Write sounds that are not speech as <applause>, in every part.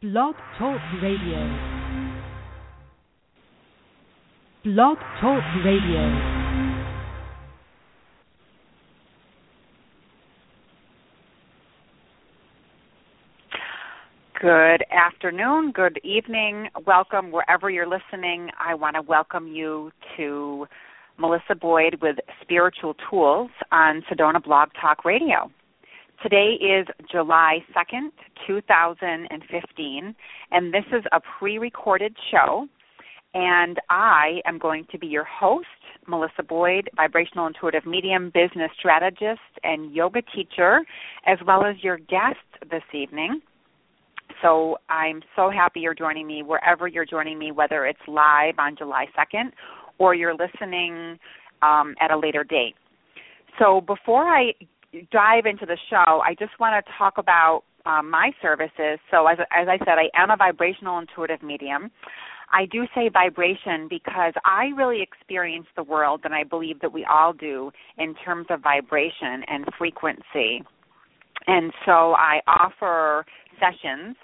Blog Talk Radio. Blog Talk Radio. Good afternoon, good evening, welcome wherever you're listening. I want to welcome you to Melissa Boyd with Spiritual Tools on Sedona Blog Talk Radio. Today is July 2nd, 2015, and this is a pre recorded show. And I am going to be your host, Melissa Boyd, vibrational intuitive medium, business strategist, and yoga teacher, as well as your guest this evening. So I'm so happy you're joining me wherever you're joining me, whether it's live on July 2nd or you're listening um, at a later date. So before I dive into the show, I just want to talk about um, my services. So as, as I said, I am a vibrational intuitive medium. I do say vibration because I really experience the world, and I believe that we all do, in terms of vibration and frequency. And so I offer sessions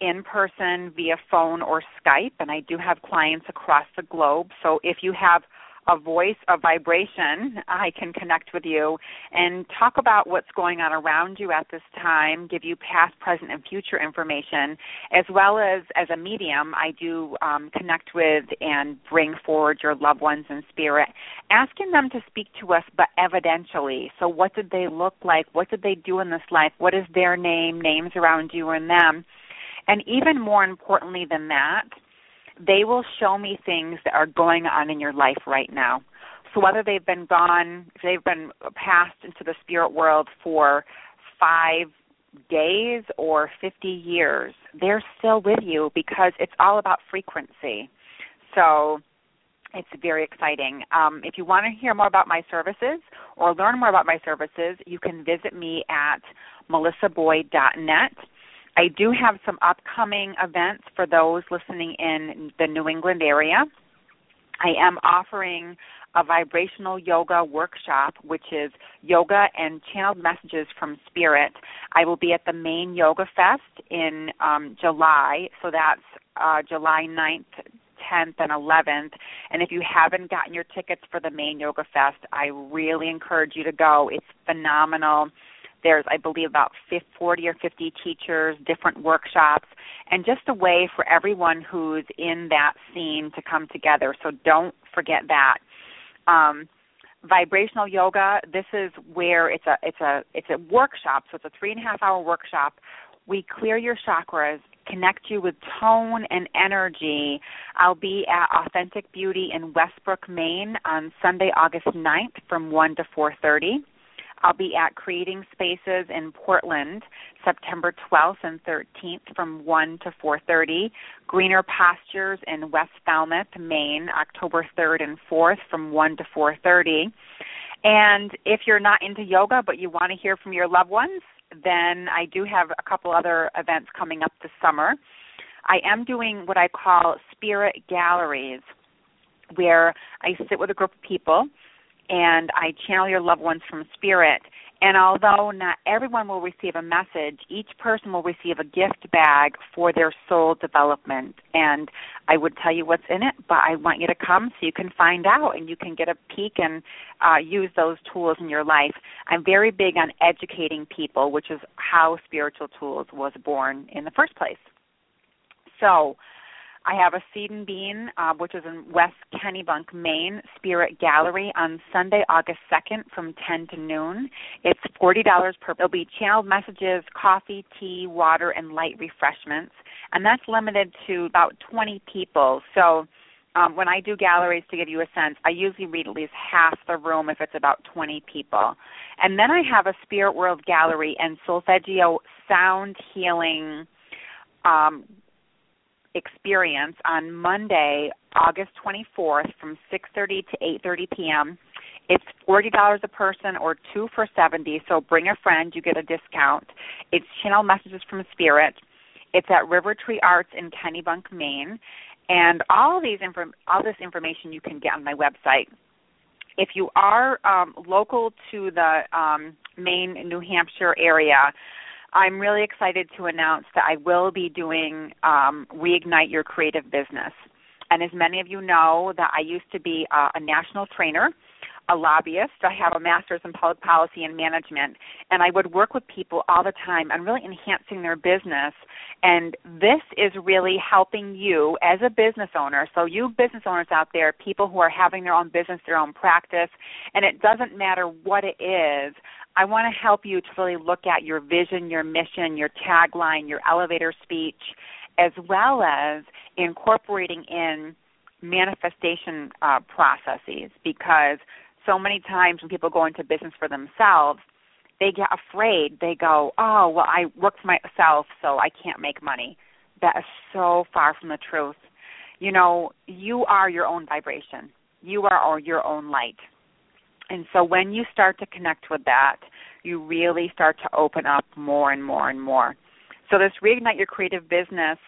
in person, via phone, or Skype, and I do have clients across the globe. So if you have a voice, a vibration, I can connect with you and talk about what's going on around you at this time, give you past, present, and future information, as well as as a medium, I do um, connect with and bring forward your loved ones in spirit, asking them to speak to us, but evidentially. So, what did they look like? What did they do in this life? What is their name? Names around you and them and even more importantly than that, they will show me things that are going on in your life right now. So whether they've been gone, if they've been passed into the spirit world for five days or 50 years, they're still with you because it's all about frequency. So it's very exciting. Um, if you want to hear more about my services or learn more about my services, you can visit me at melissaboyd.net. I do have some upcoming events for those listening in the New England area. I am offering a vibrational yoga workshop, which is yoga and channeled messages from spirit. I will be at the Maine Yoga Fest in um, July, so that's uh, July 9th 10th and 11th. And if you haven't gotten your tickets for the Maine Yoga Fest, I really encourage you to go. It's phenomenal. There's, I believe, about 40 or 50 teachers, different workshops, and just a way for everyone who's in that scene to come together. So don't forget that. Um, vibrational yoga. This is where it's a it's a it's a workshop. So it's a three and a half hour workshop. We clear your chakras, connect you with tone and energy. I'll be at Authentic Beauty in Westbrook, Maine on Sunday, August 9th from 1 to 4:30. I'll be at Creating Spaces in Portland, September 12th and 13th from 1 to 4:30. Greener Pastures in West Falmouth, Maine, October 3rd and 4th from 1 to 4:30. And if you're not into yoga but you want to hear from your loved ones, then I do have a couple other events coming up this summer. I am doing what I call spirit galleries where I sit with a group of people and I channel your loved ones from spirit. And although not everyone will receive a message, each person will receive a gift bag for their soul development. And I would tell you what's in it, but I want you to come so you can find out and you can get a peek and uh, use those tools in your life. I'm very big on educating people, which is how Spiritual Tools was born in the first place. So, I have a Seed and Bean, uh, which is in West Kennebunk, Maine, Spirit Gallery on Sunday, August 2nd from 10 to noon. It's $40 per. There'll be channeled messages, coffee, tea, water, and light refreshments. And that's limited to about 20 people. So um, when I do galleries, to give you a sense, I usually read at least half the room if it's about 20 people. And then I have a Spirit World Gallery and Solfeggio Sound Healing um, experience on Monday, August 24th from 6:30 to 8:30 p.m. It's $40 a person or 2 for 70, so bring a friend, you get a discount. It's channel messages from spirit. It's at River Tree Arts in Kennebunk, Maine, and all these all this information you can get on my website. If you are um, local to the um, Maine, New Hampshire area, I'm really excited to announce that I will be doing um, Reignite Your Creative Business. And as many of you know, that I used to be a, a national trainer a lobbyist. I have a master's in public policy and management, and I would work with people all the time on really enhancing their business. And this is really helping you as a business owner. So, you business owners out there, people who are having their own business, their own practice, and it doesn't matter what it is. I want to help you to really look at your vision, your mission, your tagline, your elevator speech, as well as incorporating in manifestation uh, processes because so many times when people go into business for themselves, they get afraid. They go, "Oh, well, I work for myself, so I can't make money." That is so far from the truth. You know, you are your own vibration. You are your own light. And so when you start to connect with that, you really start to open up more and more and more. So this reignite your creative business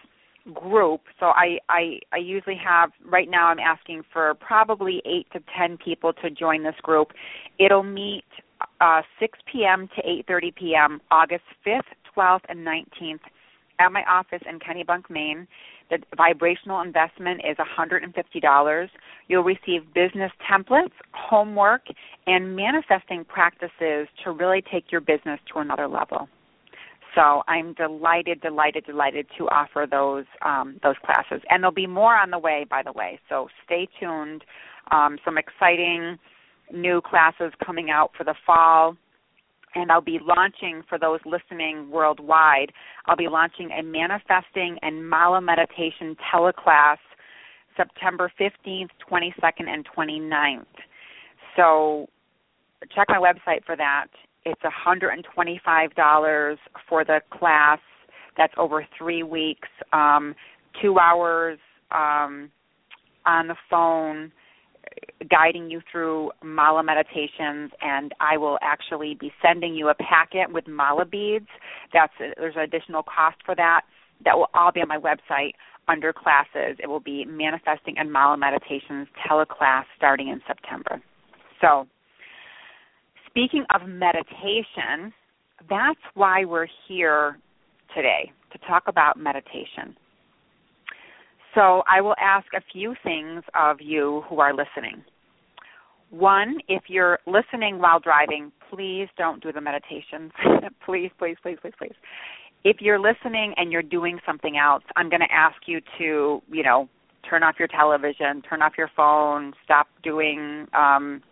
group. So I, I I usually have right now I'm asking for probably eight to ten people to join this group. It'll meet uh, 6 p.m. to 8:30 p.m. August 5th, 12th, and 19th at my office in Kennebunk, Maine. The vibrational investment is $150. You'll receive business templates, homework, and manifesting practices to really take your business to another level. So I'm delighted, delighted, delighted to offer those um, those classes, and there'll be more on the way. By the way, so stay tuned. Um, some exciting new classes coming out for the fall, and I'll be launching for those listening worldwide. I'll be launching a manifesting and mala meditation teleclass September 15th, 22nd, and 29th. So check my website for that it's $125 for the class. That's over three weeks, um, two hours um, on the phone, guiding you through mala meditations, and I will actually be sending you a packet with mala beads. That's there's an additional cost for that. That will all be on my website under classes. It will be manifesting and mala meditations teleclass starting in September. So speaking of meditation, that's why we're here today to talk about meditation. So I will ask a few things of you who are listening. One, if you're listening while driving, please don't do the meditations. <laughs> please, please, please, please, please. If you're listening and you're doing something else, I'm going to ask you to, you know, turn off your television, turn off your phone, stop doing um,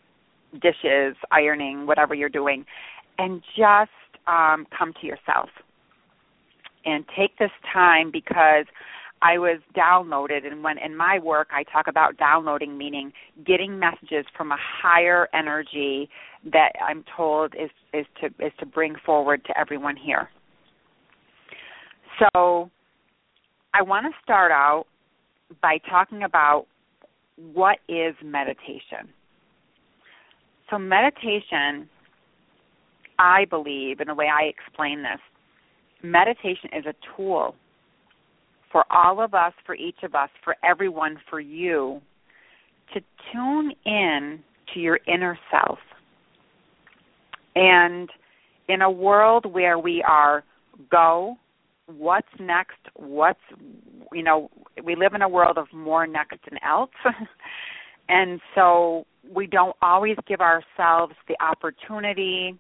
dishes, ironing, whatever you're doing, and just um, come to yourself and take this time because I was downloaded, and when in my work I talk about downloading, meaning getting messages from a higher energy that I'm told is is to is to bring forward to everyone here. So, I want to start out by talking about what is meditation. So, meditation, I believe, in the way I explain this, meditation is a tool for all of us, for each of us, for everyone, for you to tune in to your inner self. And in a world where we are go, what's next, what's, you know, we live in a world of more next and else. <laughs> and so we don't always give ourselves the opportunity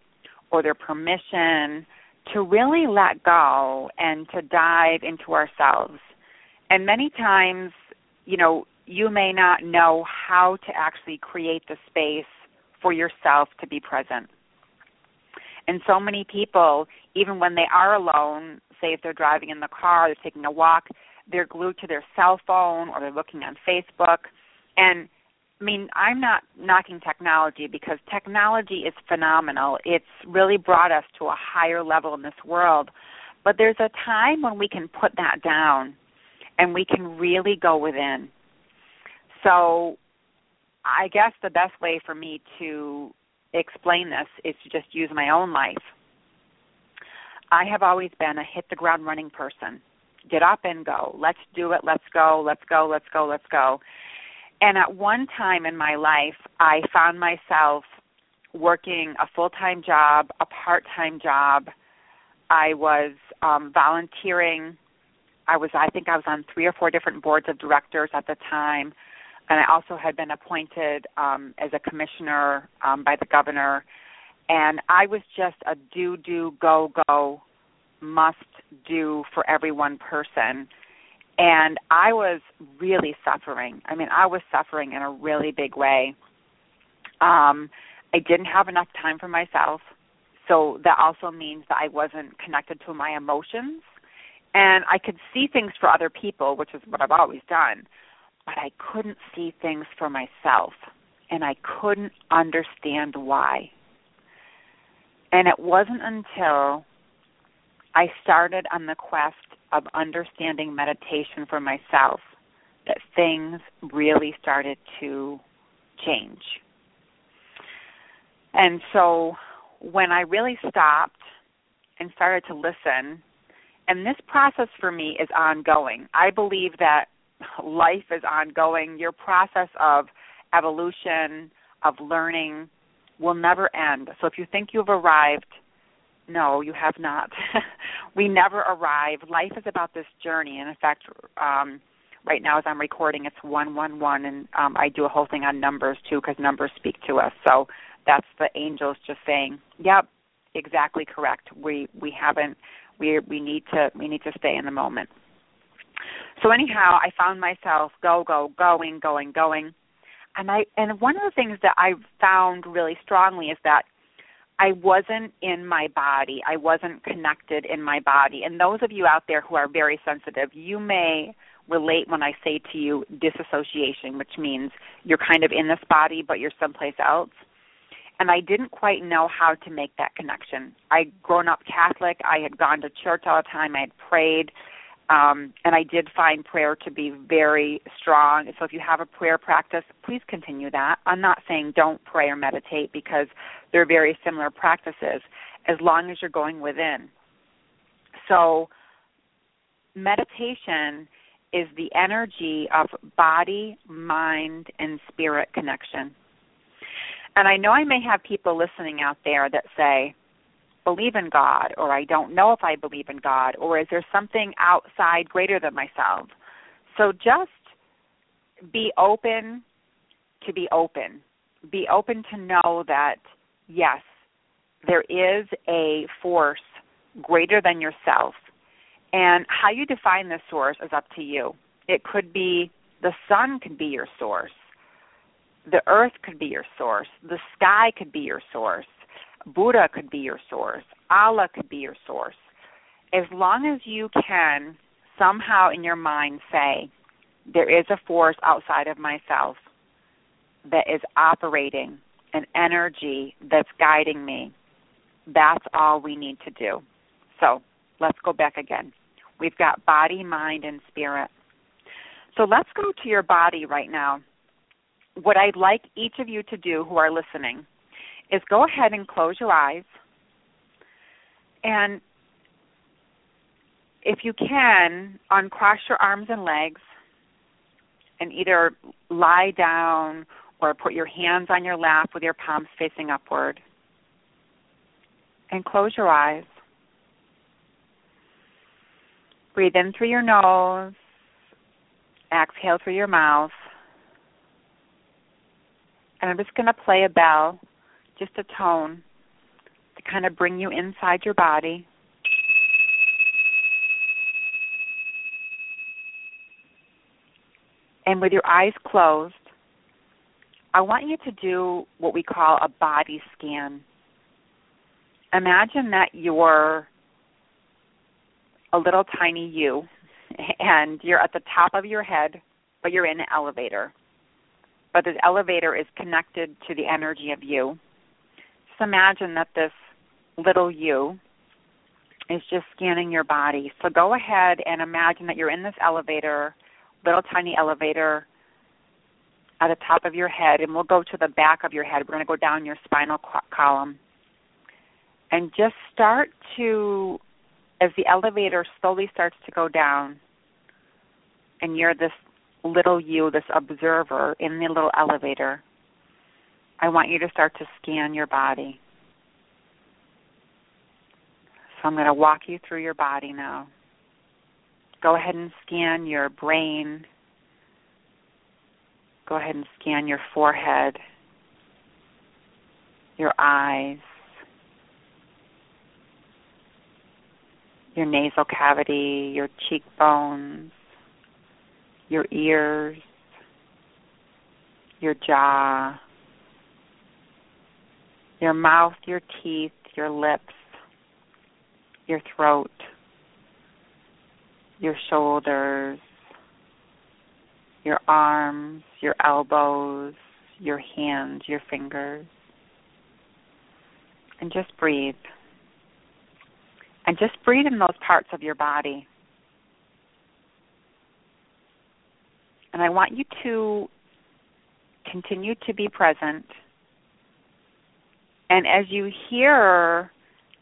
or the permission to really let go and to dive into ourselves. And many times, you know, you may not know how to actually create the space for yourself to be present. And so many people, even when they are alone, say if they're driving in the car, they're taking a walk, they're glued to their cell phone or they're looking on Facebook. And I mean, I'm not knocking technology because technology is phenomenal. It's really brought us to a higher level in this world. But there's a time when we can put that down and we can really go within. So I guess the best way for me to explain this is to just use my own life. I have always been a hit the ground running person. Get up and go. Let's do it. Let's go. Let's go. Let's go. Let's go. And at one time in my life, I found myself working a full time job, a part time job, I was um, volunteering. I was, I think, I was on three or four different boards of directors at the time, and I also had been appointed um, as a commissioner um, by the governor. And I was just a do, do, go, go, must do for every one person. And I was really suffering. I mean, I was suffering in a really big way. Um, I didn't have enough time for myself. So that also means that I wasn't connected to my emotions. And I could see things for other people, which is what I've always done, but I couldn't see things for myself. And I couldn't understand why. And it wasn't until I started on the quest of understanding meditation for myself that things really started to change. And so when I really stopped and started to listen, and this process for me is ongoing. I believe that life is ongoing. Your process of evolution, of learning, will never end. So if you think you've arrived, no, you have not. <laughs> we never arrive. Life is about this journey. And in fact, um, right now as I'm recording, it's 111, and um, I do a whole thing on numbers too because numbers speak to us. So that's the angels just saying, "Yep, exactly correct. We we haven't we we need to we need to stay in the moment." So anyhow, I found myself go go going going going, and I and one of the things that I found really strongly is that I wasn't in my body. I wasn't connected in my body. And those of you out there who are very sensitive, you may relate when I say to you disassociation, which means you're kind of in this body but you're someplace else and I didn't quite know how to make that connection. I'd grown up Catholic, I had gone to church all the time, I had prayed, um, and I did find prayer to be very strong. So if you have a prayer practice, please continue that. I'm not saying don't pray or meditate because they're very similar practices as long as you're going within. So meditation is the energy of body, mind, and spirit connection. And I know I may have people listening out there that say, believe in God, or I don't know if I believe in God, or is there something outside greater than myself? So just be open to be open. Be open to know that, yes, there is a force greater than yourself. And how you define this source is up to you. It could be the sun could be your source the earth could be your source, the sky could be your source, Buddha could be your source, Allah could be your source. As long as you can somehow in your mind say, there is a force outside of myself that is operating an energy that's guiding me, that's all we need to do. So let's go back again. We've got body, mind, and spirit. So let's go to your body right now what I'd like each of you to do who are listening is go ahead and close your eyes. And if you can, uncross your arms and legs and either lie down or put your hands on your lap with your palms facing upward. And close your eyes. Breathe in through your nose, exhale through your mouth. And I'm just going to play a bell, just a tone, to kind of bring you inside your body. And with your eyes closed, I want you to do what we call a body scan. Imagine that you're a little tiny you <laughs> and you're at the top of your head, but you're in an elevator but this elevator is connected to the energy of you. Just imagine that this little you is just scanning your body. So go ahead and imagine that you're in this elevator, little tiny elevator at the top of your head, and we'll go to the back of your head. We're going to go down your spinal column. And just start to, as the elevator slowly starts to go down, and you're this little you, this observer in the little elevator, I want you to start to scan your body. So I'm going to walk you through your body now. Go ahead and scan your brain. Go ahead and scan your forehead, your eyes, your nasal cavity, your cheekbones, your ears, your jaw, your mouth, your teeth, your lips, your throat, your shoulders, your arms, your elbows, your hands, your fingers. And just breathe. And just breathe in those parts of your body. And I want you to continue to be present. And as you hear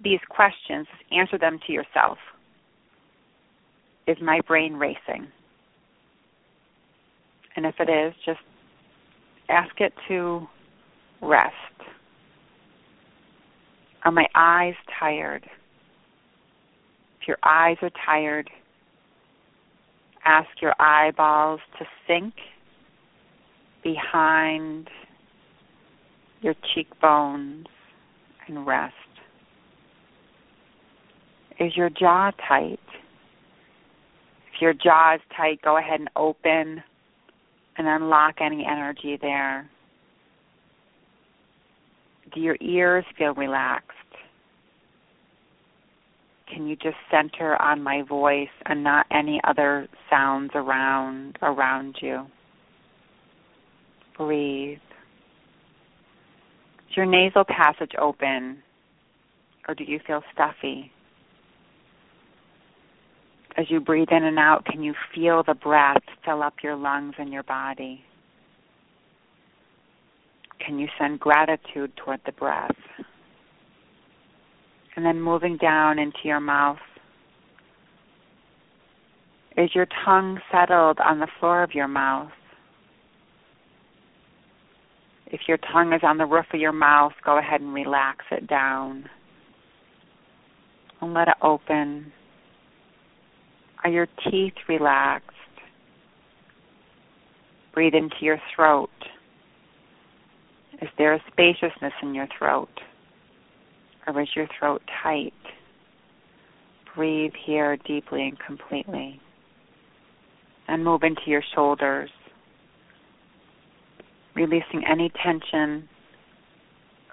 these questions, answer them to yourself. Is my brain racing? And if it is, just ask it to rest. Are my eyes tired? If your eyes are tired, ask your eyeballs to sink behind your cheekbones and rest. Is your jaw tight? If your jaw is tight, go ahead and open and unlock any energy there. Do your ears feel relaxed? Can you just center on my voice and not any other sounds around around you? Breathe. Is your nasal passage open or do you feel stuffy? As you breathe in and out, can you feel the breath fill up your lungs and your body? Can you send gratitude toward the breath? And then moving down into your mouth. Is your tongue settled on the floor of your mouth? If your tongue is on the roof of your mouth, go ahead and relax it down. And let it open. Are your teeth relaxed? Breathe into your throat. Is there a spaciousness in your throat? Or is your throat tight? Breathe here deeply and completely. And move into your shoulders, releasing any tension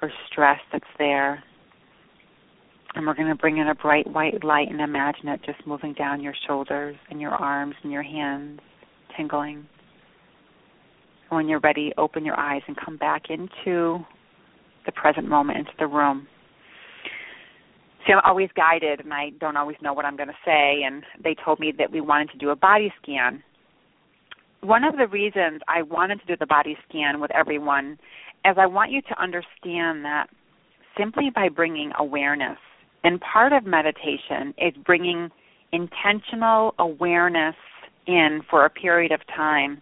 or stress that's there. And we're going to bring in a bright white light and imagine it just moving down your shoulders and your arms and your hands, tingling. When you're ready, open your eyes and come back into the present moment, into the room. See, I'm always guided and I don't always know what I'm going to say. And they told me that we wanted to do a body scan. One of the reasons I wanted to do the body scan with everyone is I want you to understand that simply by bringing awareness and part of meditation is bringing intentional awareness in for a period of time.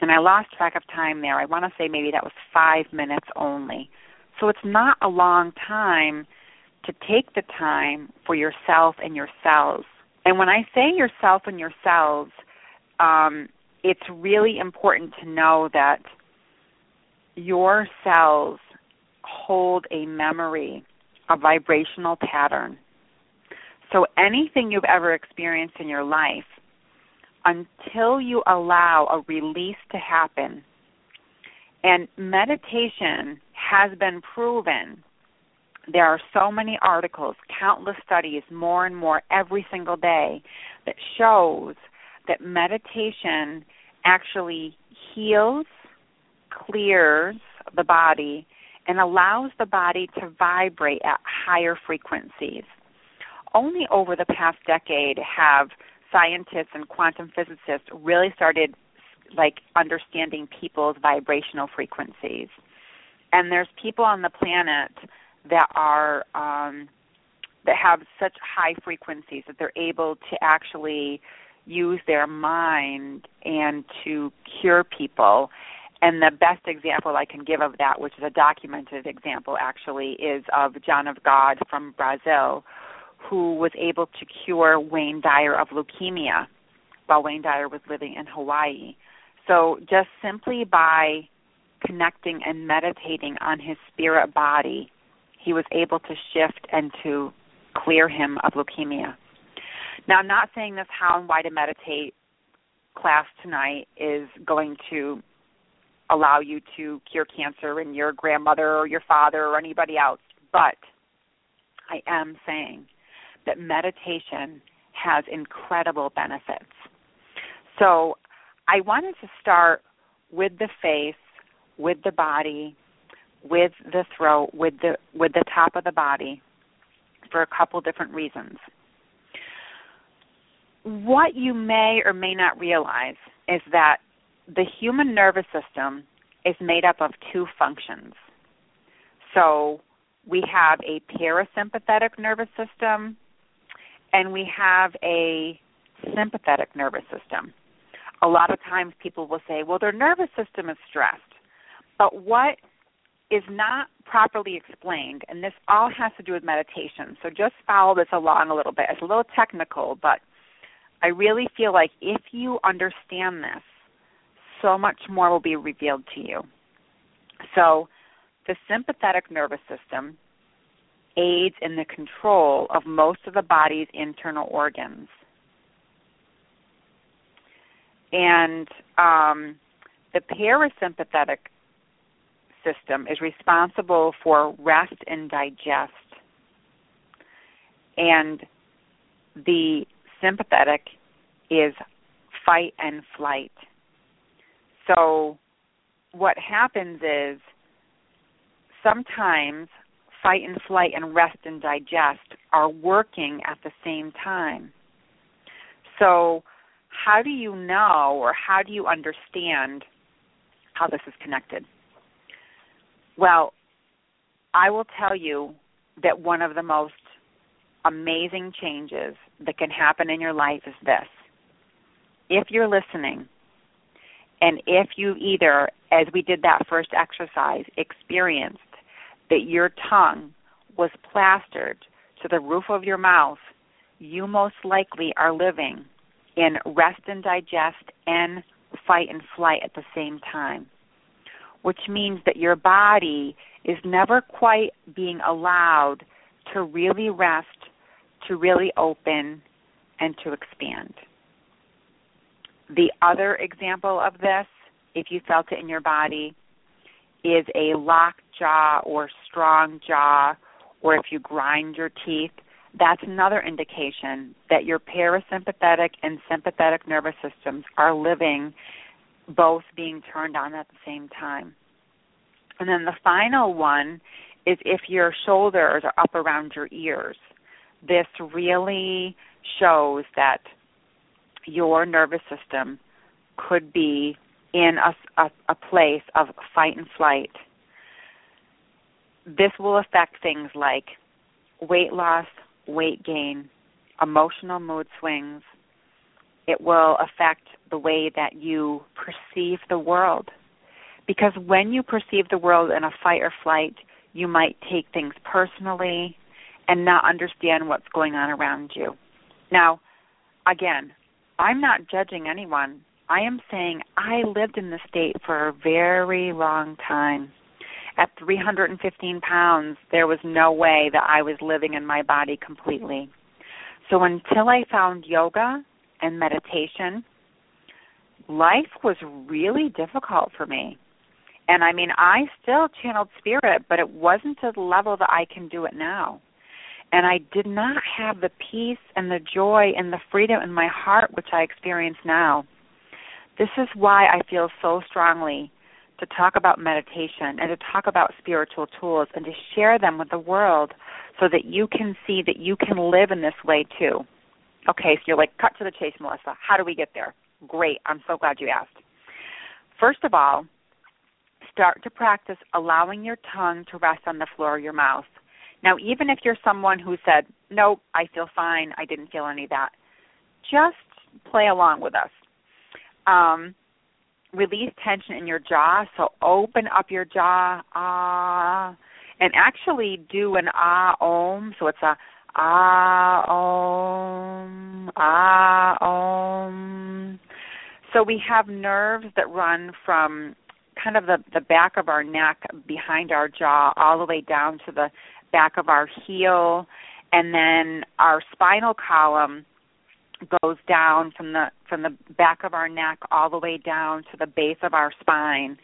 And I lost track of time there. I want to say maybe that was five minutes only. So it's not a long time to take the time for yourself and your cells. And when I say yourself and your cells, um, it's really important to know that your cells hold a memory a vibrational pattern. So anything you've ever experienced in your life, until you allow a release to happen, and meditation has been proven. There are so many articles, countless studies, more and more every single day that shows that meditation actually heals, clears the body, and allows the body to vibrate at higher frequencies. Only over the past decade have scientists and quantum physicists really started like understanding people's vibrational frequencies. And there's people on the planet that are um that have such high frequencies that they're able to actually use their mind and to cure people and the best example I can give of that, which is a documented example actually, is of John of God from Brazil, who was able to cure Wayne Dyer of leukemia while Wayne Dyer was living in Hawaii. So just simply by connecting and meditating on his spirit body, he was able to shift and to clear him of leukemia. Now, I'm not saying this how and why to meditate class tonight is going to allow you to cure cancer in your grandmother or your father or anybody else, but I am saying that meditation has incredible benefits. So, I wanted to start with the face, with the body, with the throat, with the with the top of the body for a couple different reasons. What you may or may not realize is that the human nervous system is made up of two functions. So we have a parasympathetic nervous system and we have a sympathetic nervous system. A lot of times people will say, well, their nervous system is stressed. But what is not properly explained, and this all has to do with meditation, so just follow this along a little bit. It's a little technical, but I really feel like if you understand this, so much more will be revealed to you. So, the sympathetic nervous system aids in the control of most of the body's internal organs. And um, the parasympathetic system is responsible for rest and digest. And the sympathetic is fight and flight. So, what happens is sometimes fight and flight and rest and digest are working at the same time. So, how do you know or how do you understand how this is connected? Well, I will tell you that one of the most amazing changes that can happen in your life is this. If you're listening, and if you either, as we did that first exercise, experienced that your tongue was plastered to the roof of your mouth, you most likely are living in rest and digest and fight and flight at the same time which means that your body is never quite being allowed to really rest, to really open, and to expand. The other example of this, if you felt it in your body, is a locked jaw or strong jaw, or if you grind your teeth. That's another indication that your parasympathetic and sympathetic nervous systems are living both being turned on at the same time. And then the final one is if your shoulders are up around your ears. This really shows that your nervous system could be in a, a, a place of fight and flight. This will affect things like weight loss, weight gain, emotional mood swings, it will affect the way that you perceive the world. Because when you perceive the world in a fight or flight, you might take things personally and not understand what's going on around you. Now, again, I'm not judging anyone. I am saying I lived in the state for a very long time. At 315 pounds, there was no way that I was living in my body completely. So until I found yoga and meditation, life was really difficult for me. And I mean, I still channeled spirit, but it wasn't to the level that I can do it now. And I did not have the peace and the joy and the freedom in my heart which I experience now. This is why I feel so strongly to talk about meditation and to talk about spiritual tools and to share them with the world so that you can see that you can live in this way too. Okay, so you're like, cut to the chase, Melissa. How do we get there? Great. I'm so glad you asked. First of all, start to practice allowing your tongue to rest on the floor of your mouth. Now, even if you're someone who said, Nope, I feel fine, I didn't feel any of that, just play along with us. Um, release tension in your jaw, so open up your jaw, ah, and actually do an ah om. So it's a Ah Om, Ah Om. So we have nerves that run from kind of the, the back of our neck behind our jaw all the way down to the back of our heel and then our spinal column goes down from the from the back of our neck all the way down to the base of our spine.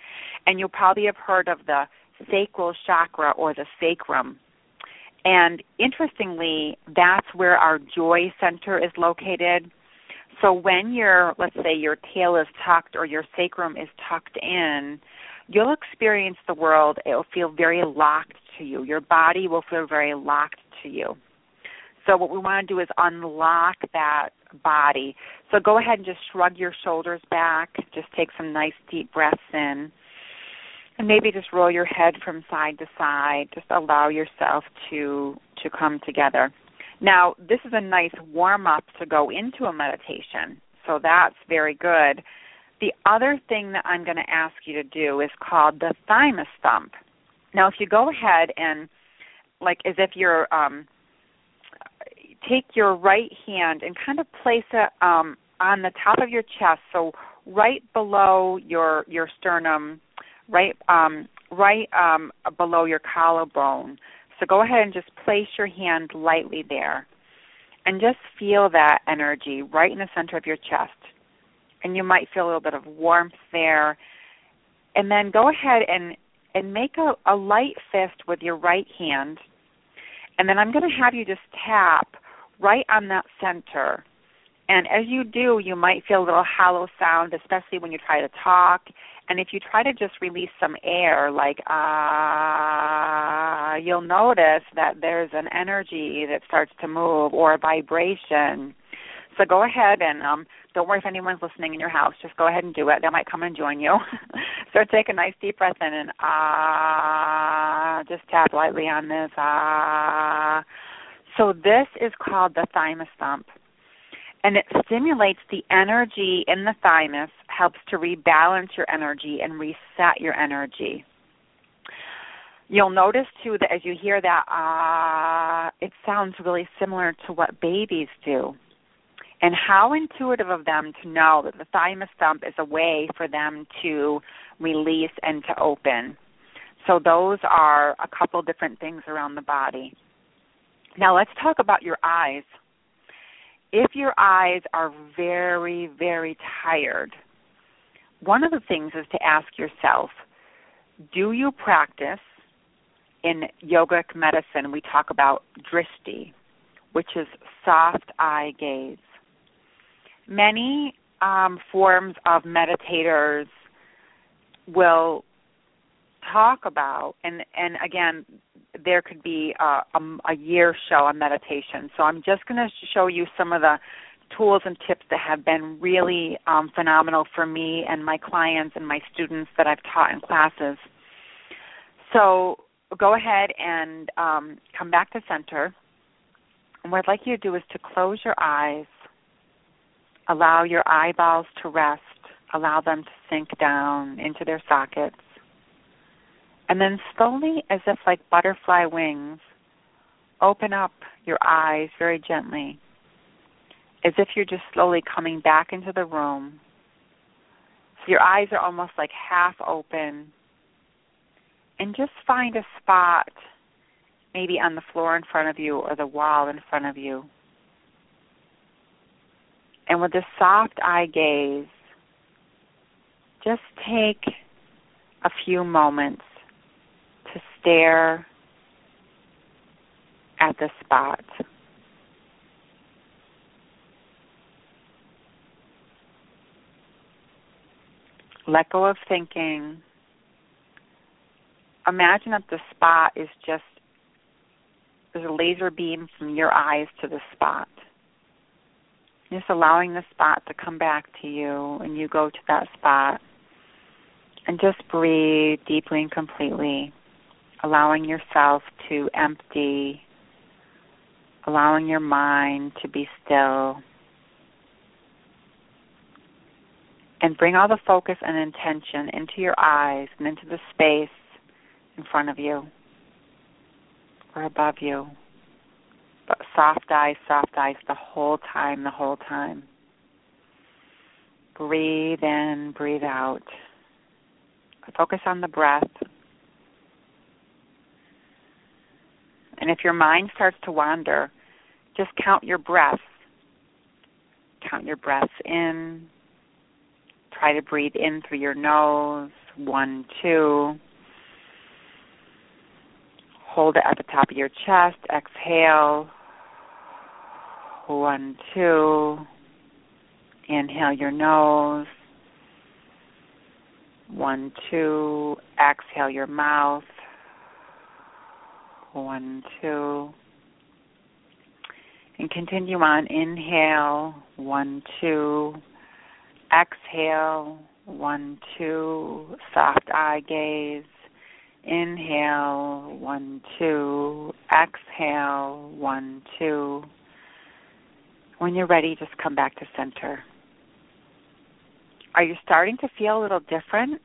And you'll probably have heard of the sacral chakra or the sacrum. And interestingly that's where our joy center is located. So when your let's say your tail is tucked or your sacrum is tucked in you'll experience the world it will feel very locked to you your body will feel very locked to you so what we want to do is unlock that body. So go ahead and just shrug your shoulders back. Just take some nice deep breaths in. And maybe just roll your head from side to side. Just allow yourself to to come together. Now, this is a nice warm up to go into a meditation. So that's very good. The other thing that I'm going to ask you to do is called the thymus thump. Now, if you go ahead and like as if you're um take your right hand and kind of place it um, on the top of your chest, so right below your your sternum, right um, right um, below your collarbone. So go ahead and just place your hand lightly there, and just feel that energy right in the center of your chest. And you might feel a little bit of warmth there. And then go ahead and and make a, a light fist with your right hand. And then I'm going to have you just tap right on that center. And as you do, you might feel a little hollow sound, especially when you try to talk. And if you try to just release some air, like ah, uh, you'll notice that there's an energy that starts to move or a vibration. So go ahead and um, don't worry if anyone's listening in your house. Just go ahead and do it. They might come and join you. <laughs> so take a nice deep breath in and ah, just tap lightly on this ah. So this is called the thymus thump. And it stimulates the energy in the thymus, helps to rebalance your energy and reset your energy. You'll notice too that as you hear that ah, uh, it sounds really similar to what babies do. And how intuitive of them to know that the thymus thump is a way for them to release and to open. So those are a couple different things around the body. Now let's talk about your eyes. If your eyes are very, very tired, one of the things is to ask yourself do you practice in yogic medicine? We talk about drishti, which is soft eye gaze. Many um, forms of meditators will talk about and and again there could be a, a, a year show on meditation. So I'm just going to show you some of the tools and tips that have been really um, phenomenal for me and my clients and my students that I've taught in classes. So go ahead and um, come back to center. And what I'd like you to do is to close your eyes, allow your eyeballs to rest, allow them to sink down into their sockets. And then slowly, as if like butterfly wings, open up your eyes very gently, as if you're just slowly coming back into the room. So your eyes are almost like half open. And just find a spot, maybe on the floor in front of you or the wall in front of you. And with a soft eye gaze, just take a few moments to stare at the spot. Let go of thinking. Imagine that the spot is just there's a laser beam from your eyes to the spot. Just allowing the spot to come back to you and you go to that spot. And just breathe deeply and completely allowing yourself to empty, allowing your mind to be still. And bring all the focus and intention into your eyes and into the space in front of you or above you, soft eyes, soft eyes the whole time, the whole time. Breathe in, breathe out. Focus on the breath. And if your mind starts to wander, just count your breaths. Count your breaths in. Try to breathe in through your nose. One, two. Hold it at the top of your chest. Exhale. One, two. Inhale your nose. One, two. Exhale your mouth. One, two. And continue on. Inhale. One, two. Exhale. One, two. Soft eye gaze. Inhale. One, two. Exhale. One, two. When you're ready, just come back to center. Are you starting to feel a little different?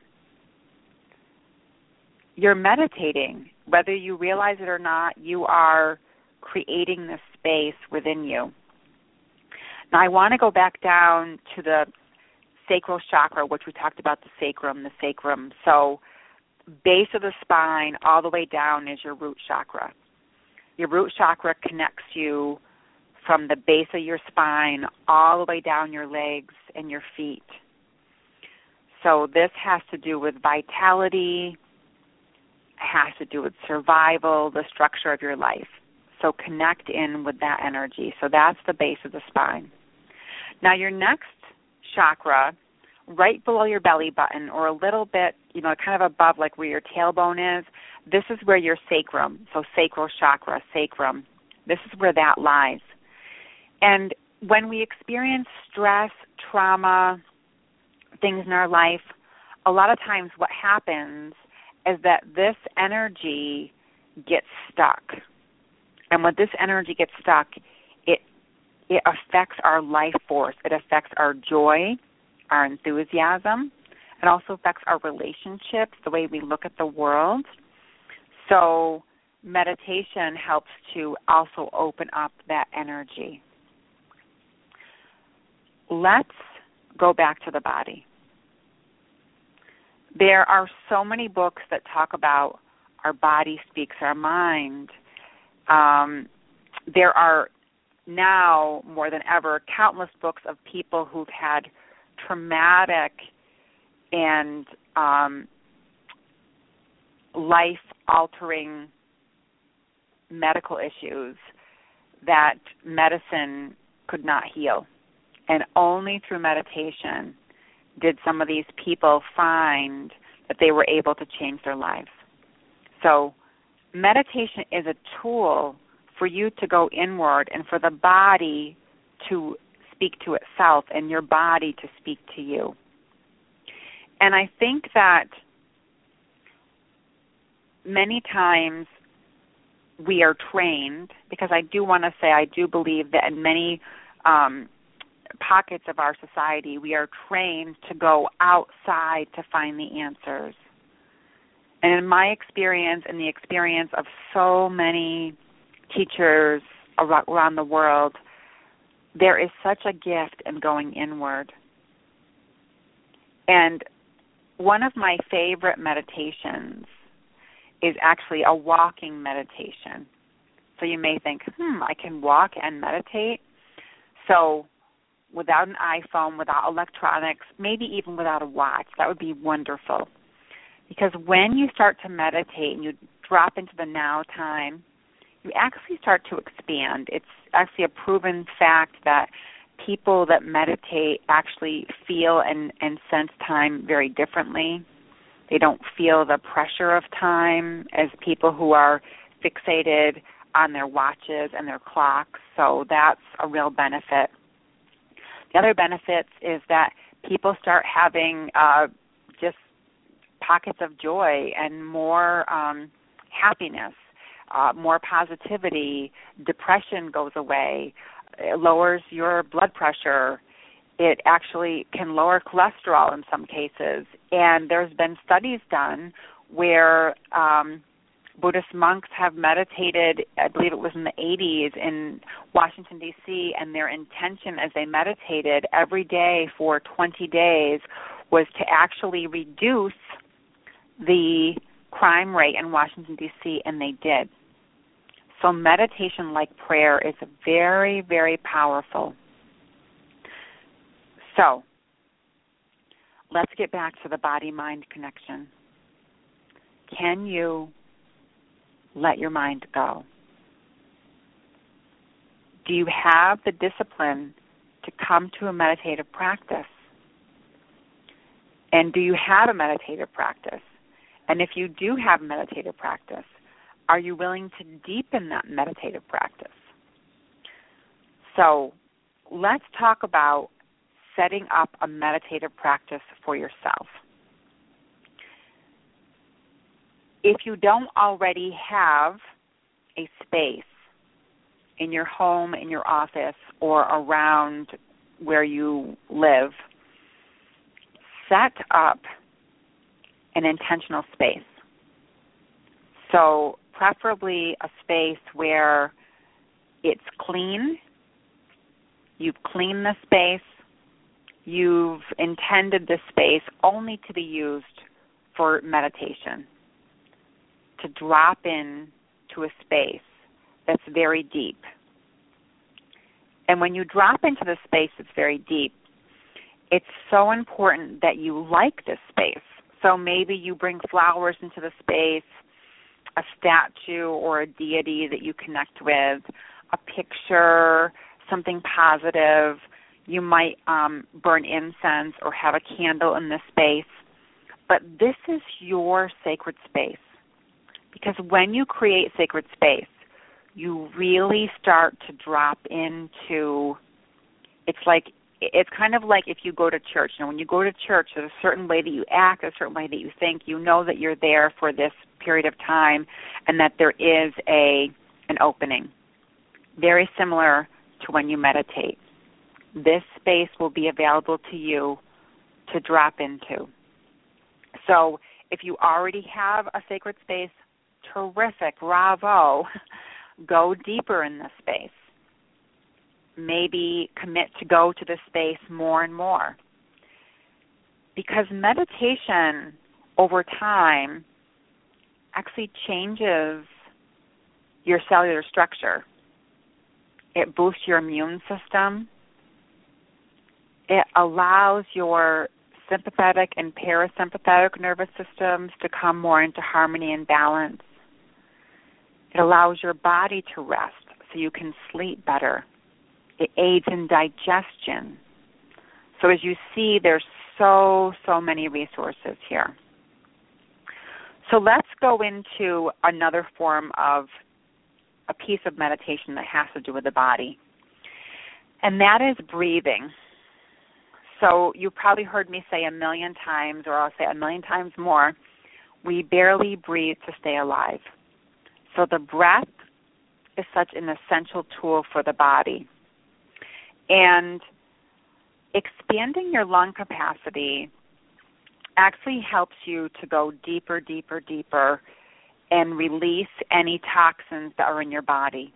You're meditating. Whether you realize it or not, you are creating this space within you. Now, I want to go back down to the sacral chakra, which we talked about the sacrum, the sacrum. So, base of the spine all the way down is your root chakra. Your root chakra connects you from the base of your spine all the way down your legs and your feet. So this has to do with vitality, has to do with survival, the structure of your life. So connect in with that energy. So that's the base of the spine. Now your next chakra, right below your belly button or a little bit, you know, kind of above like where your tailbone is, this is where your sacrum, so sacral chakra, sacrum, this is where that lies. And when we experience stress, trauma, things in our life, a lot of times what happens is that this energy gets stuck. And when this energy gets stuck, it it affects our life force. It affects our joy, our enthusiasm. It also affects our relationships, the way we look at the world. So meditation helps to also open up that energy. Let's go back to the body. There are so many books that talk about our body speaks our mind. Um, there are now more than ever countless books of people who've had traumatic and um, life altering medical issues that medicine could not heal. And only through meditation did some of these people find that they were able to change their lives. So, meditation is a tool for you to go inward and for the body to speak to itself and your body to speak to you. And I think that many times we are trained because I do want to say I do believe that in many um, pockets of our society, we are trained to go outside to find the answers. And in my experience and the experience of so many teachers around the world, there is such a gift in going inward. And one of my favorite meditations is actually a walking meditation. So you may think, hmm, I can walk and meditate. So without an iPhone, without electronics, maybe even without a watch. That would be wonderful. Because when you start to meditate and you drop into the now time, you actually start to expand. It's actually a proven fact that people that meditate actually feel and, and sense time very differently. They don't feel the pressure of time as people who are fixated on their watches and their clocks. So that's a real benefit. The other benefits is that people start having uh, just pockets of joy and more um, happiness, uh, more positivity. Depression goes away. It lowers your blood pressure. It actually can lower cholesterol in some cases. And there's been studies done where um, Buddhist monks have meditated, I believe it was in the 80s in Washington, D.C., and their intention as they meditated every day for 20 days was to actually reduce the crime rate in Washington, D.C., and they did. So, meditation, like prayer, is very, very powerful. So, let's get back to the body mind connection. Can you let your mind go? Do you have the discipline to come to a meditative practice? And do you have a meditative practice? And if you do have a meditative practice, are you willing to deepen that meditative practice? So, let's talk about setting up a meditative practice for yourself. If you don't already have a space in your home, in your office, or around where you live, set up an intentional space. So, preferably a space where it's clean, you've cleaned the space, you've intended the space only to be used for meditation, to drop in to a space that's very deep. And when you drop into the space that's very deep, it's so important that you like this space. So maybe you bring flowers into the space, a statue or a deity that you connect with, a picture, something positive, you might um, burn incense or have a candle in this space. But this is your sacred space. Because when you create sacred space, you really start to drop into it's like it's kind of like if you go to church. You know, when you go to church, there's a certain way that you act, a certain way that you think. You know that you're there for this period of time, and that there is a an opening. Very similar to when you meditate this space will be available to you to drop into. So, if you already have a sacred space, terrific, bravo. <laughs> Go deeper in the space. Maybe commit to go to the space more and more. Because meditation over time actually changes your cellular structure. It boosts your immune system it allows your sympathetic and parasympathetic nervous systems to come more into harmony and balance. It allows your body to rest so you can sleep better. It aids in digestion. So, as you see, there's so, so many resources here. So, let's go into another form of a piece of meditation that has to do with the body, and that is breathing. So you've probably heard me say a million times, or I'll say a million times more, we barely breathe to stay alive. So the breath is such an essential tool for the body. And expanding your lung capacity actually helps you to go deeper, deeper, deeper and release any toxins that are in your body.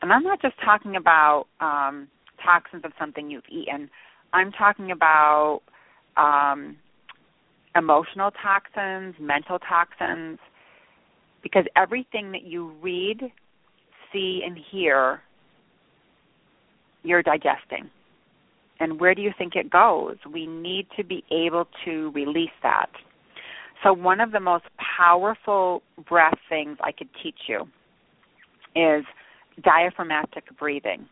And I'm not just talking about um, toxins of something you've eaten. I'm talking about um, emotional toxins, mental toxins, because everything that you read, see, and hear, you're digesting. And where do you think it goes? We need to be able to release that. So, one of the most powerful breath things I could teach you is diaphragmatic breathing.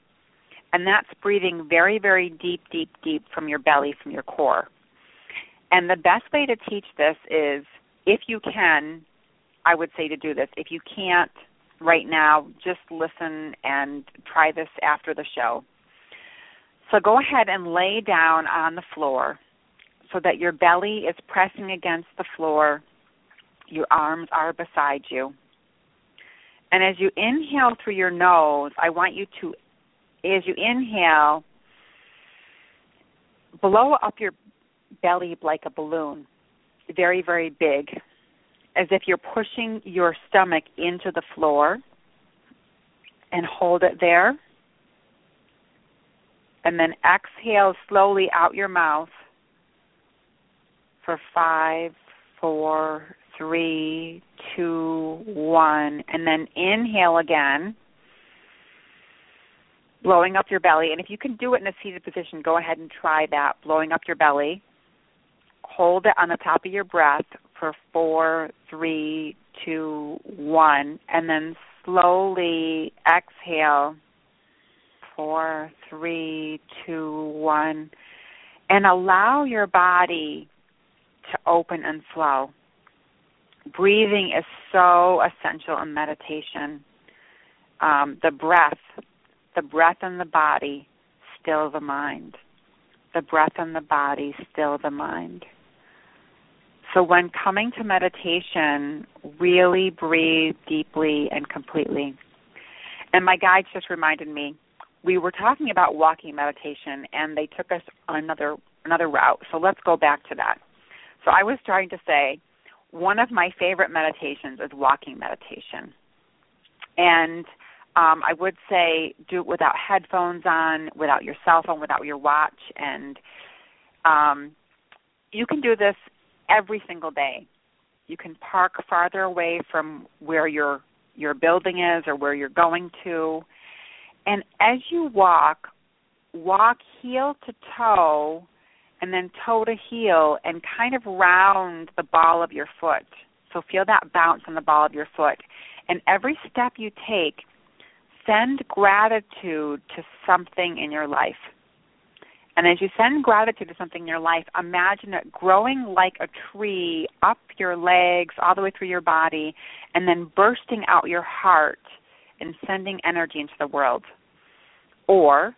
And that's breathing very, very deep, deep, deep from your belly, from your core. And the best way to teach this is if you can, I would say to do this. If you can't right now, just listen and try this after the show. So go ahead and lay down on the floor so that your belly is pressing against the floor, your arms are beside you. And as you inhale through your nose, I want you to as you inhale, blow up your belly like a balloon, very, very big. As if you're pushing your stomach into the floor and hold it there. And then exhale slowly out your mouth for five, four, three, two, one. And then inhale again, blowing up your belly. And if you can do it in a seated position, go ahead and try that, blowing up your belly. Hold it on the top of your breath for four, three, two, one. And then slowly exhale. Four, three, two, one. And allow your body to open and flow. Breathing is so essential in meditation. Um, the breath, the breath in the body, still the mind. The breath in the body, still the mind. So, when coming to meditation, really breathe deeply and completely. And my guides just reminded me we were talking about walking meditation, and they took us on another another route. So let's go back to that. So I was trying to say one of my favorite meditations is walking meditation, and um, I would say do it without headphones on, without your cell phone, without your watch, and um, you can do this every single day. You can park farther away from where your your building is or where you're going to. And as you walk, walk heel to toe and then toe to heel and kind of round the ball of your foot. So feel that bounce on the ball of your foot. And every step you take, send gratitude to something in your life. And as you send gratitude to something in your life, imagine it growing like a tree up your legs, all the way through your body, and then bursting out your heart and sending energy into the world. Or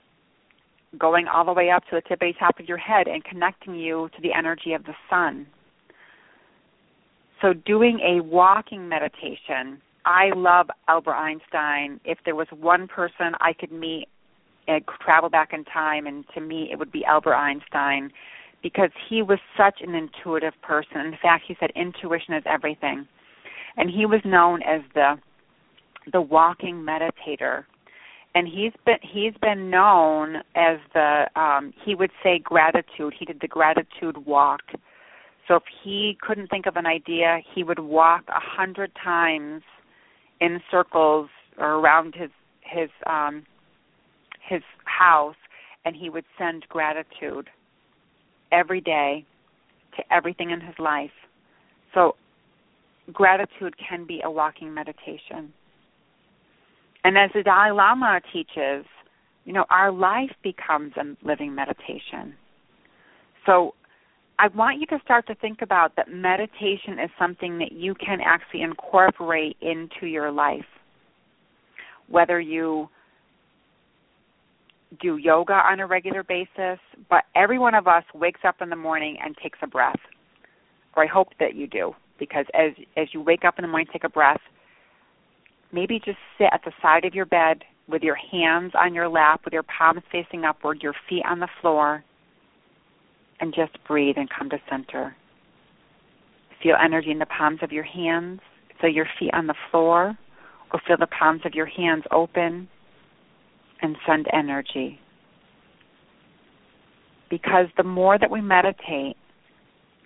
going all the way up to the tippity top of your head and connecting you to the energy of the sun. So, doing a walking meditation. I love Albert Einstein. If there was one person I could meet and travel back in time, and to me it would be Albert Einstein because he was such an intuitive person. In fact, he said intuition is everything, and he was known as the the walking meditator. And he's been he's been known as the um he would say gratitude. He did the gratitude walk. So if he couldn't think of an idea, he would walk a hundred times in circles or around his his um his house and he would send gratitude every day to everything in his life. So gratitude can be a walking meditation. And as the Dalai Lama teaches, you know, our life becomes a living meditation. So I want you to start to think about that meditation is something that you can actually incorporate into your life. Whether you do yoga on a regular basis, but every one of us wakes up in the morning and takes a breath. Or I hope that you do, because as as you wake up in the morning, take a breath. Maybe just sit at the side of your bed with your hands on your lap, with your palms facing upward, your feet on the floor, and just breathe and come to center. Feel energy in the palms of your hands. Feel your feet on the floor, or feel the palms of your hands open and send energy. Because the more that we meditate,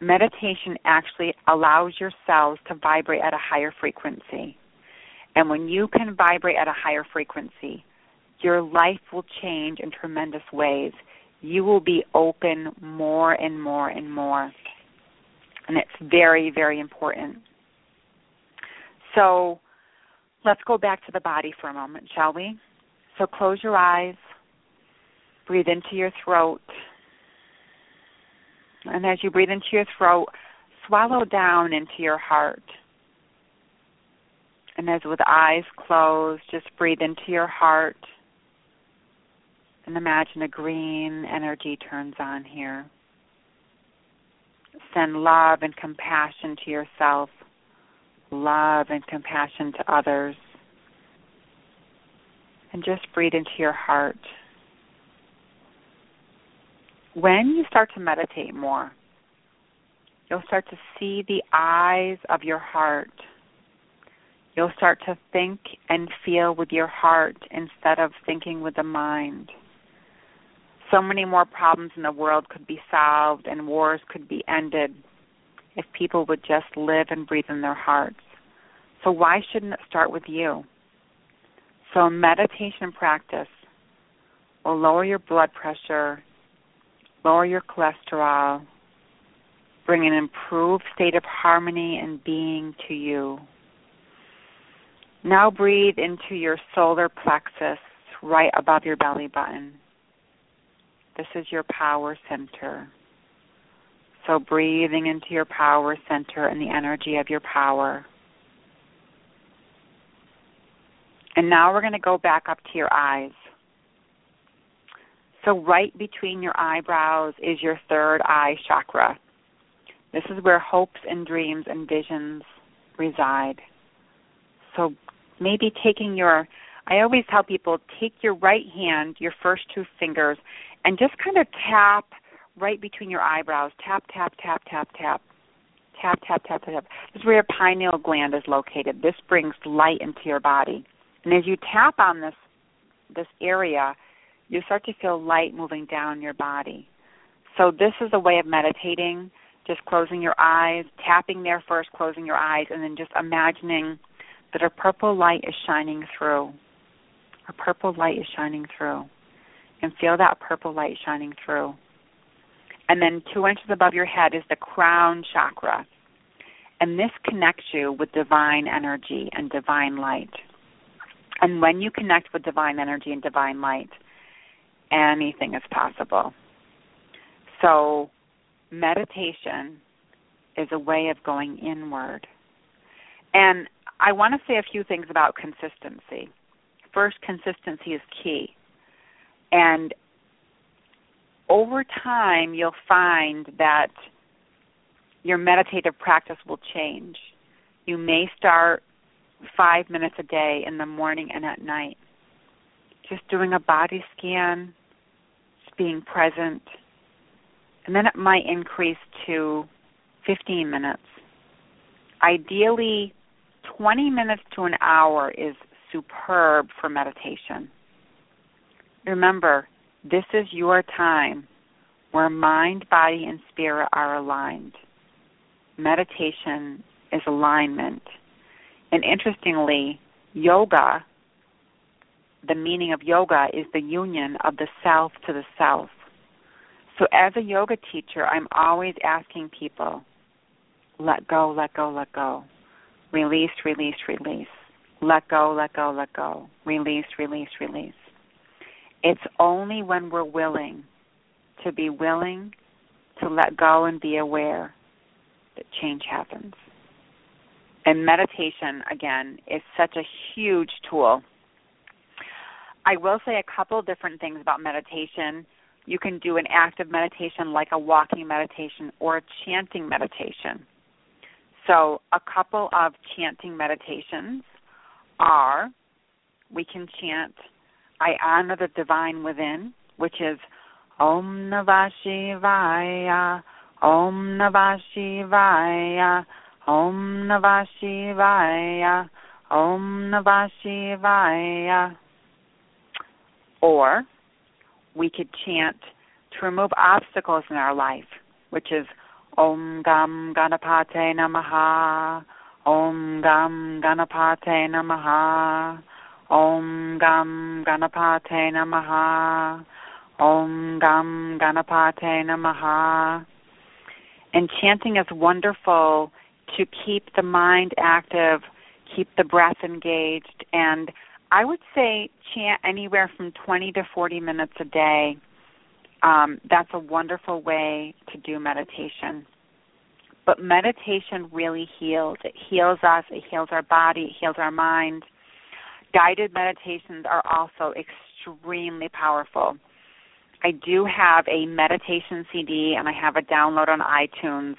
meditation actually allows your cells to vibrate at a higher frequency. And when you can vibrate at a higher frequency, your life will change in tremendous ways. You will be open more and more and more. And it's very, very important. So let's go back to the body for a moment, shall we? So close your eyes, breathe into your throat. And as you breathe into your throat, swallow down into your heart. And as with eyes closed, just breathe into your heart and imagine a green energy turns on here. Send love and compassion to yourself, love and compassion to others and just breathe into your heart. When you start to meditate more, you'll start to see the eyes of your heart. You'll start to think and feel with your heart instead of thinking with the mind. So many more problems in the world could be solved and wars could be ended if people would just live and breathe in their hearts. So, why shouldn't it start with you? So, meditation practice will lower your blood pressure, lower your cholesterol, bring an improved state of harmony and being to you. Now breathe into your solar plexus right above your belly button. This is your power center. So, breathing into your power center and the energy of your power. And now we're going to go back up to your eyes. So, right between your eyebrows is your third eye chakra. This is where hopes and dreams and visions reside. So, maybe taking your, I always tell people, take your right hand, your first two fingers, and just kind of tap right between your eyebrows. Tap, tap, tap, tap, tap. Tap, tap, tap, tap. Tap. This is where your pineal gland is located. This brings light into your body. And as you tap on this this area, you start to feel light moving down your body. So this is a way of meditating, just closing your eyes, tapping there first, closing your eyes, and then just imagining that a purple light is shining through. A purple light is shining through. And feel that purple light shining through. And then two inches above your head is the crown chakra. And this connects you with divine energy and divine light. And when you connect with divine energy and divine light, anything is possible. So, meditation is a way of going inward. And I want to say a few things about consistency. First, consistency is key. And over time, you'll find that your meditative practice will change. You may start five minutes a day in the morning and at night. Just doing a body scan, just being present. And then it might increase to 15 minutes. Ideally, 20 minutes to an hour is superb for meditation. Remember, this is your time where mind, body, and spirit are aligned. Meditation is alignment. And interestingly, yoga, the meaning of yoga is the union of the self to the self. So, as a yoga teacher, I'm always asking people let go, let go, let go. Release, release, release. Let go, let go, let go. Release, release, release. It's only when we're willing to be willing to let go and be aware that change happens. And meditation, again, is such a huge tool. I will say a couple different things about meditation. You can do an active meditation like a walking meditation or a chanting meditation. So, a couple of chanting meditations are we can chant I honor the divine within, which is Om Namah Shivaya, Om Namah Shivaya, Om Namah Shivaya, Om Namah Shivaya. Or we could chant to remove obstacles in our life, which is Om Gam Ganapate Namaha, Om Gam Ganapate Namaha, Om Gam Ganapate Namaha, Om Gam Ganapate Namaha. And chanting is wonderful to keep the mind active, keep the breath engaged, and I would say chant anywhere from 20 to 40 minutes a day um, that's a wonderful way to do meditation. But meditation really heals. It heals us, it heals our body, it heals our mind. Guided meditations are also extremely powerful. I do have a meditation CD and I have a download on iTunes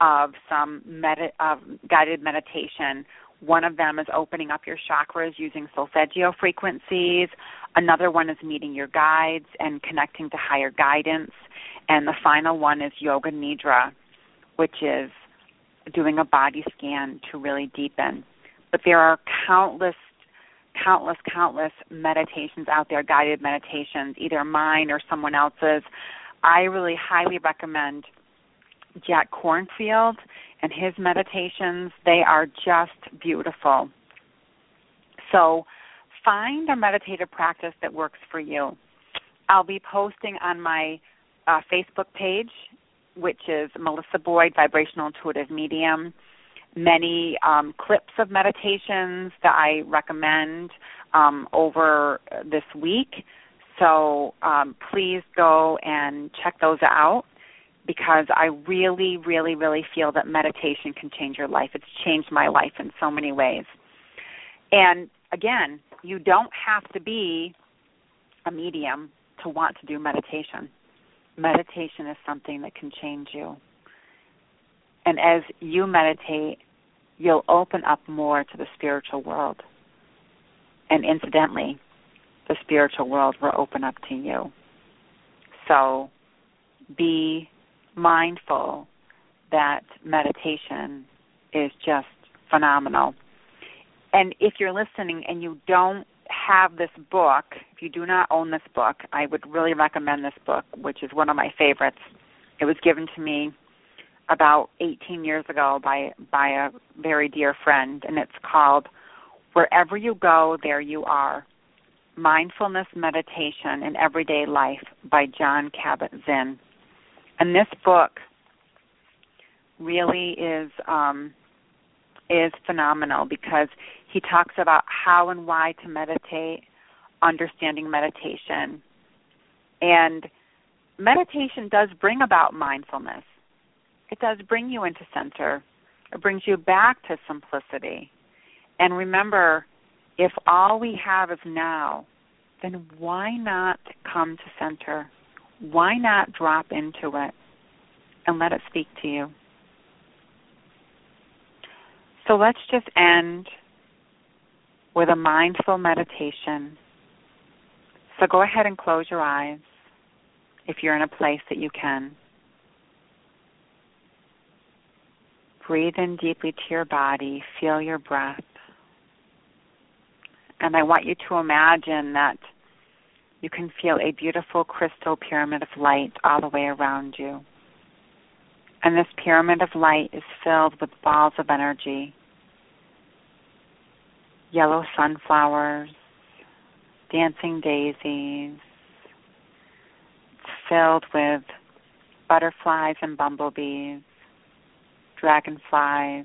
of some med- of guided meditation one of them is opening up your chakras using solfeggio frequencies. Another one is meeting your guides and connecting to higher guidance. And the final one is Yoga Nidra, which is doing a body scan to really deepen. But there are countless, countless, countless meditations out there, guided meditations, either mine or someone else's. I really highly recommend Jack Kornfield and his meditations. They are just beautiful. So find a meditative practice that works for you. I'll be posting on my uh, Facebook page, which is Melissa Boyd, Vibrational Intuitive Medium, many um, clips of meditations that I recommend um, over this week. So um, please go and check those out because I really, really, really feel that meditation can change your life. It's changed my life in so many ways. And again, you don't have to be a medium to want to do meditation. Meditation is something that can change you. And as you meditate, you'll open up more to the spiritual world. And incidentally, the spiritual world will open up to you. So be mindful that meditation is just phenomenal. And if you're listening and you don't have this book, if you do not own this book, I would really recommend this book, which is one of my favorites. It was given to me about 18 years ago by by a very dear friend and it's called Wherever You Go There You Are Mindfulness Meditation in Everyday Life by Jon Kabat-Zinn. And this book really is um, is phenomenal because he talks about how and why to meditate, understanding meditation. And meditation does bring about mindfulness. It does bring you into center. It brings you back to simplicity. And remember, if all we have is now, then why not come to center? Why not drop into it and let it speak to you? So let's just end with a mindful meditation. So go ahead and close your eyes if you're in a place that you can. Breathe in deeply to your body, feel your breath. And I want you to imagine that you can feel a beautiful crystal pyramid of light all the way around you. And this pyramid of light is filled with balls of energy yellow sunflowers, dancing daisies. It's filled with butterflies and bumblebees, dragonflies,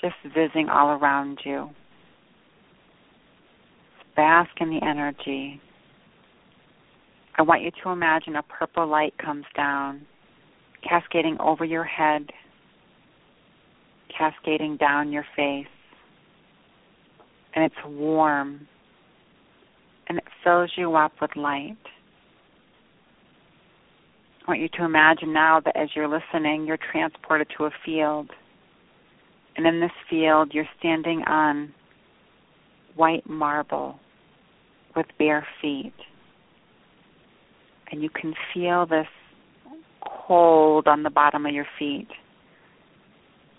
just visiting all around you. Bask in the energy. I want you to imagine a purple light comes down, cascading over your head, cascading down your face and it's warm and it fills you up with light. I want you to imagine now that as you're listening, you're transported to a field. And in this field, you're standing on white marble with bare feet. And you can feel this cold on the bottom of your feet.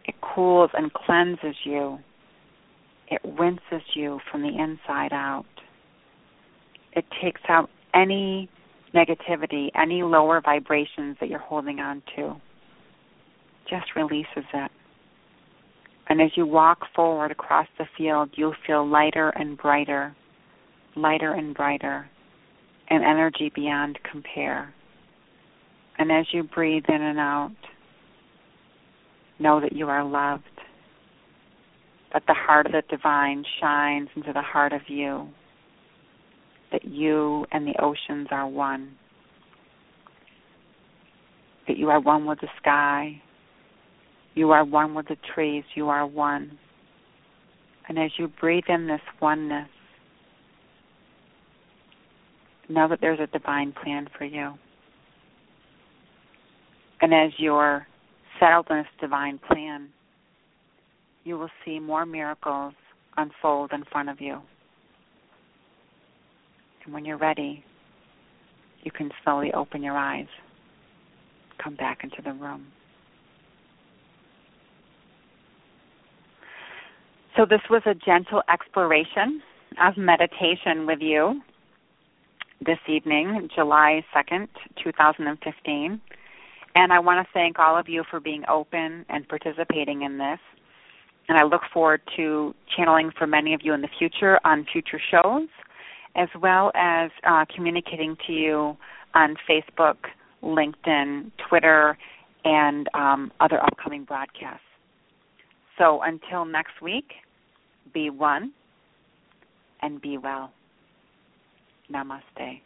It cools and cleanses you it rinses you from the inside out. It takes out any negativity, any lower vibrations that you're holding on to. Just releases it. And as you walk forward across the field, you'll feel lighter and brighter, lighter and brighter, and energy beyond compare. And as you breathe in and out, know that you are loved that the heart of the divine shines into the heart of you, that you and the oceans are one, that you are one with the sky, you are one with the trees, you are one. And as you breathe in this oneness, Know that there's a divine plan for you. And as you're settled in this divine plan, you will see more miracles unfold in front of you. And when you're ready, you can slowly open your eyes, come back into the room. So, this was a gentle exploration of meditation with you this evening, July 2nd, 2015. And I want to thank all of you for being open and participating in this. And I look forward to channeling for many of you in the future on future shows, as well as uh, communicating to you on Facebook, LinkedIn, Twitter, and um, other upcoming broadcasts. So until next week, be one and be well. Namaste.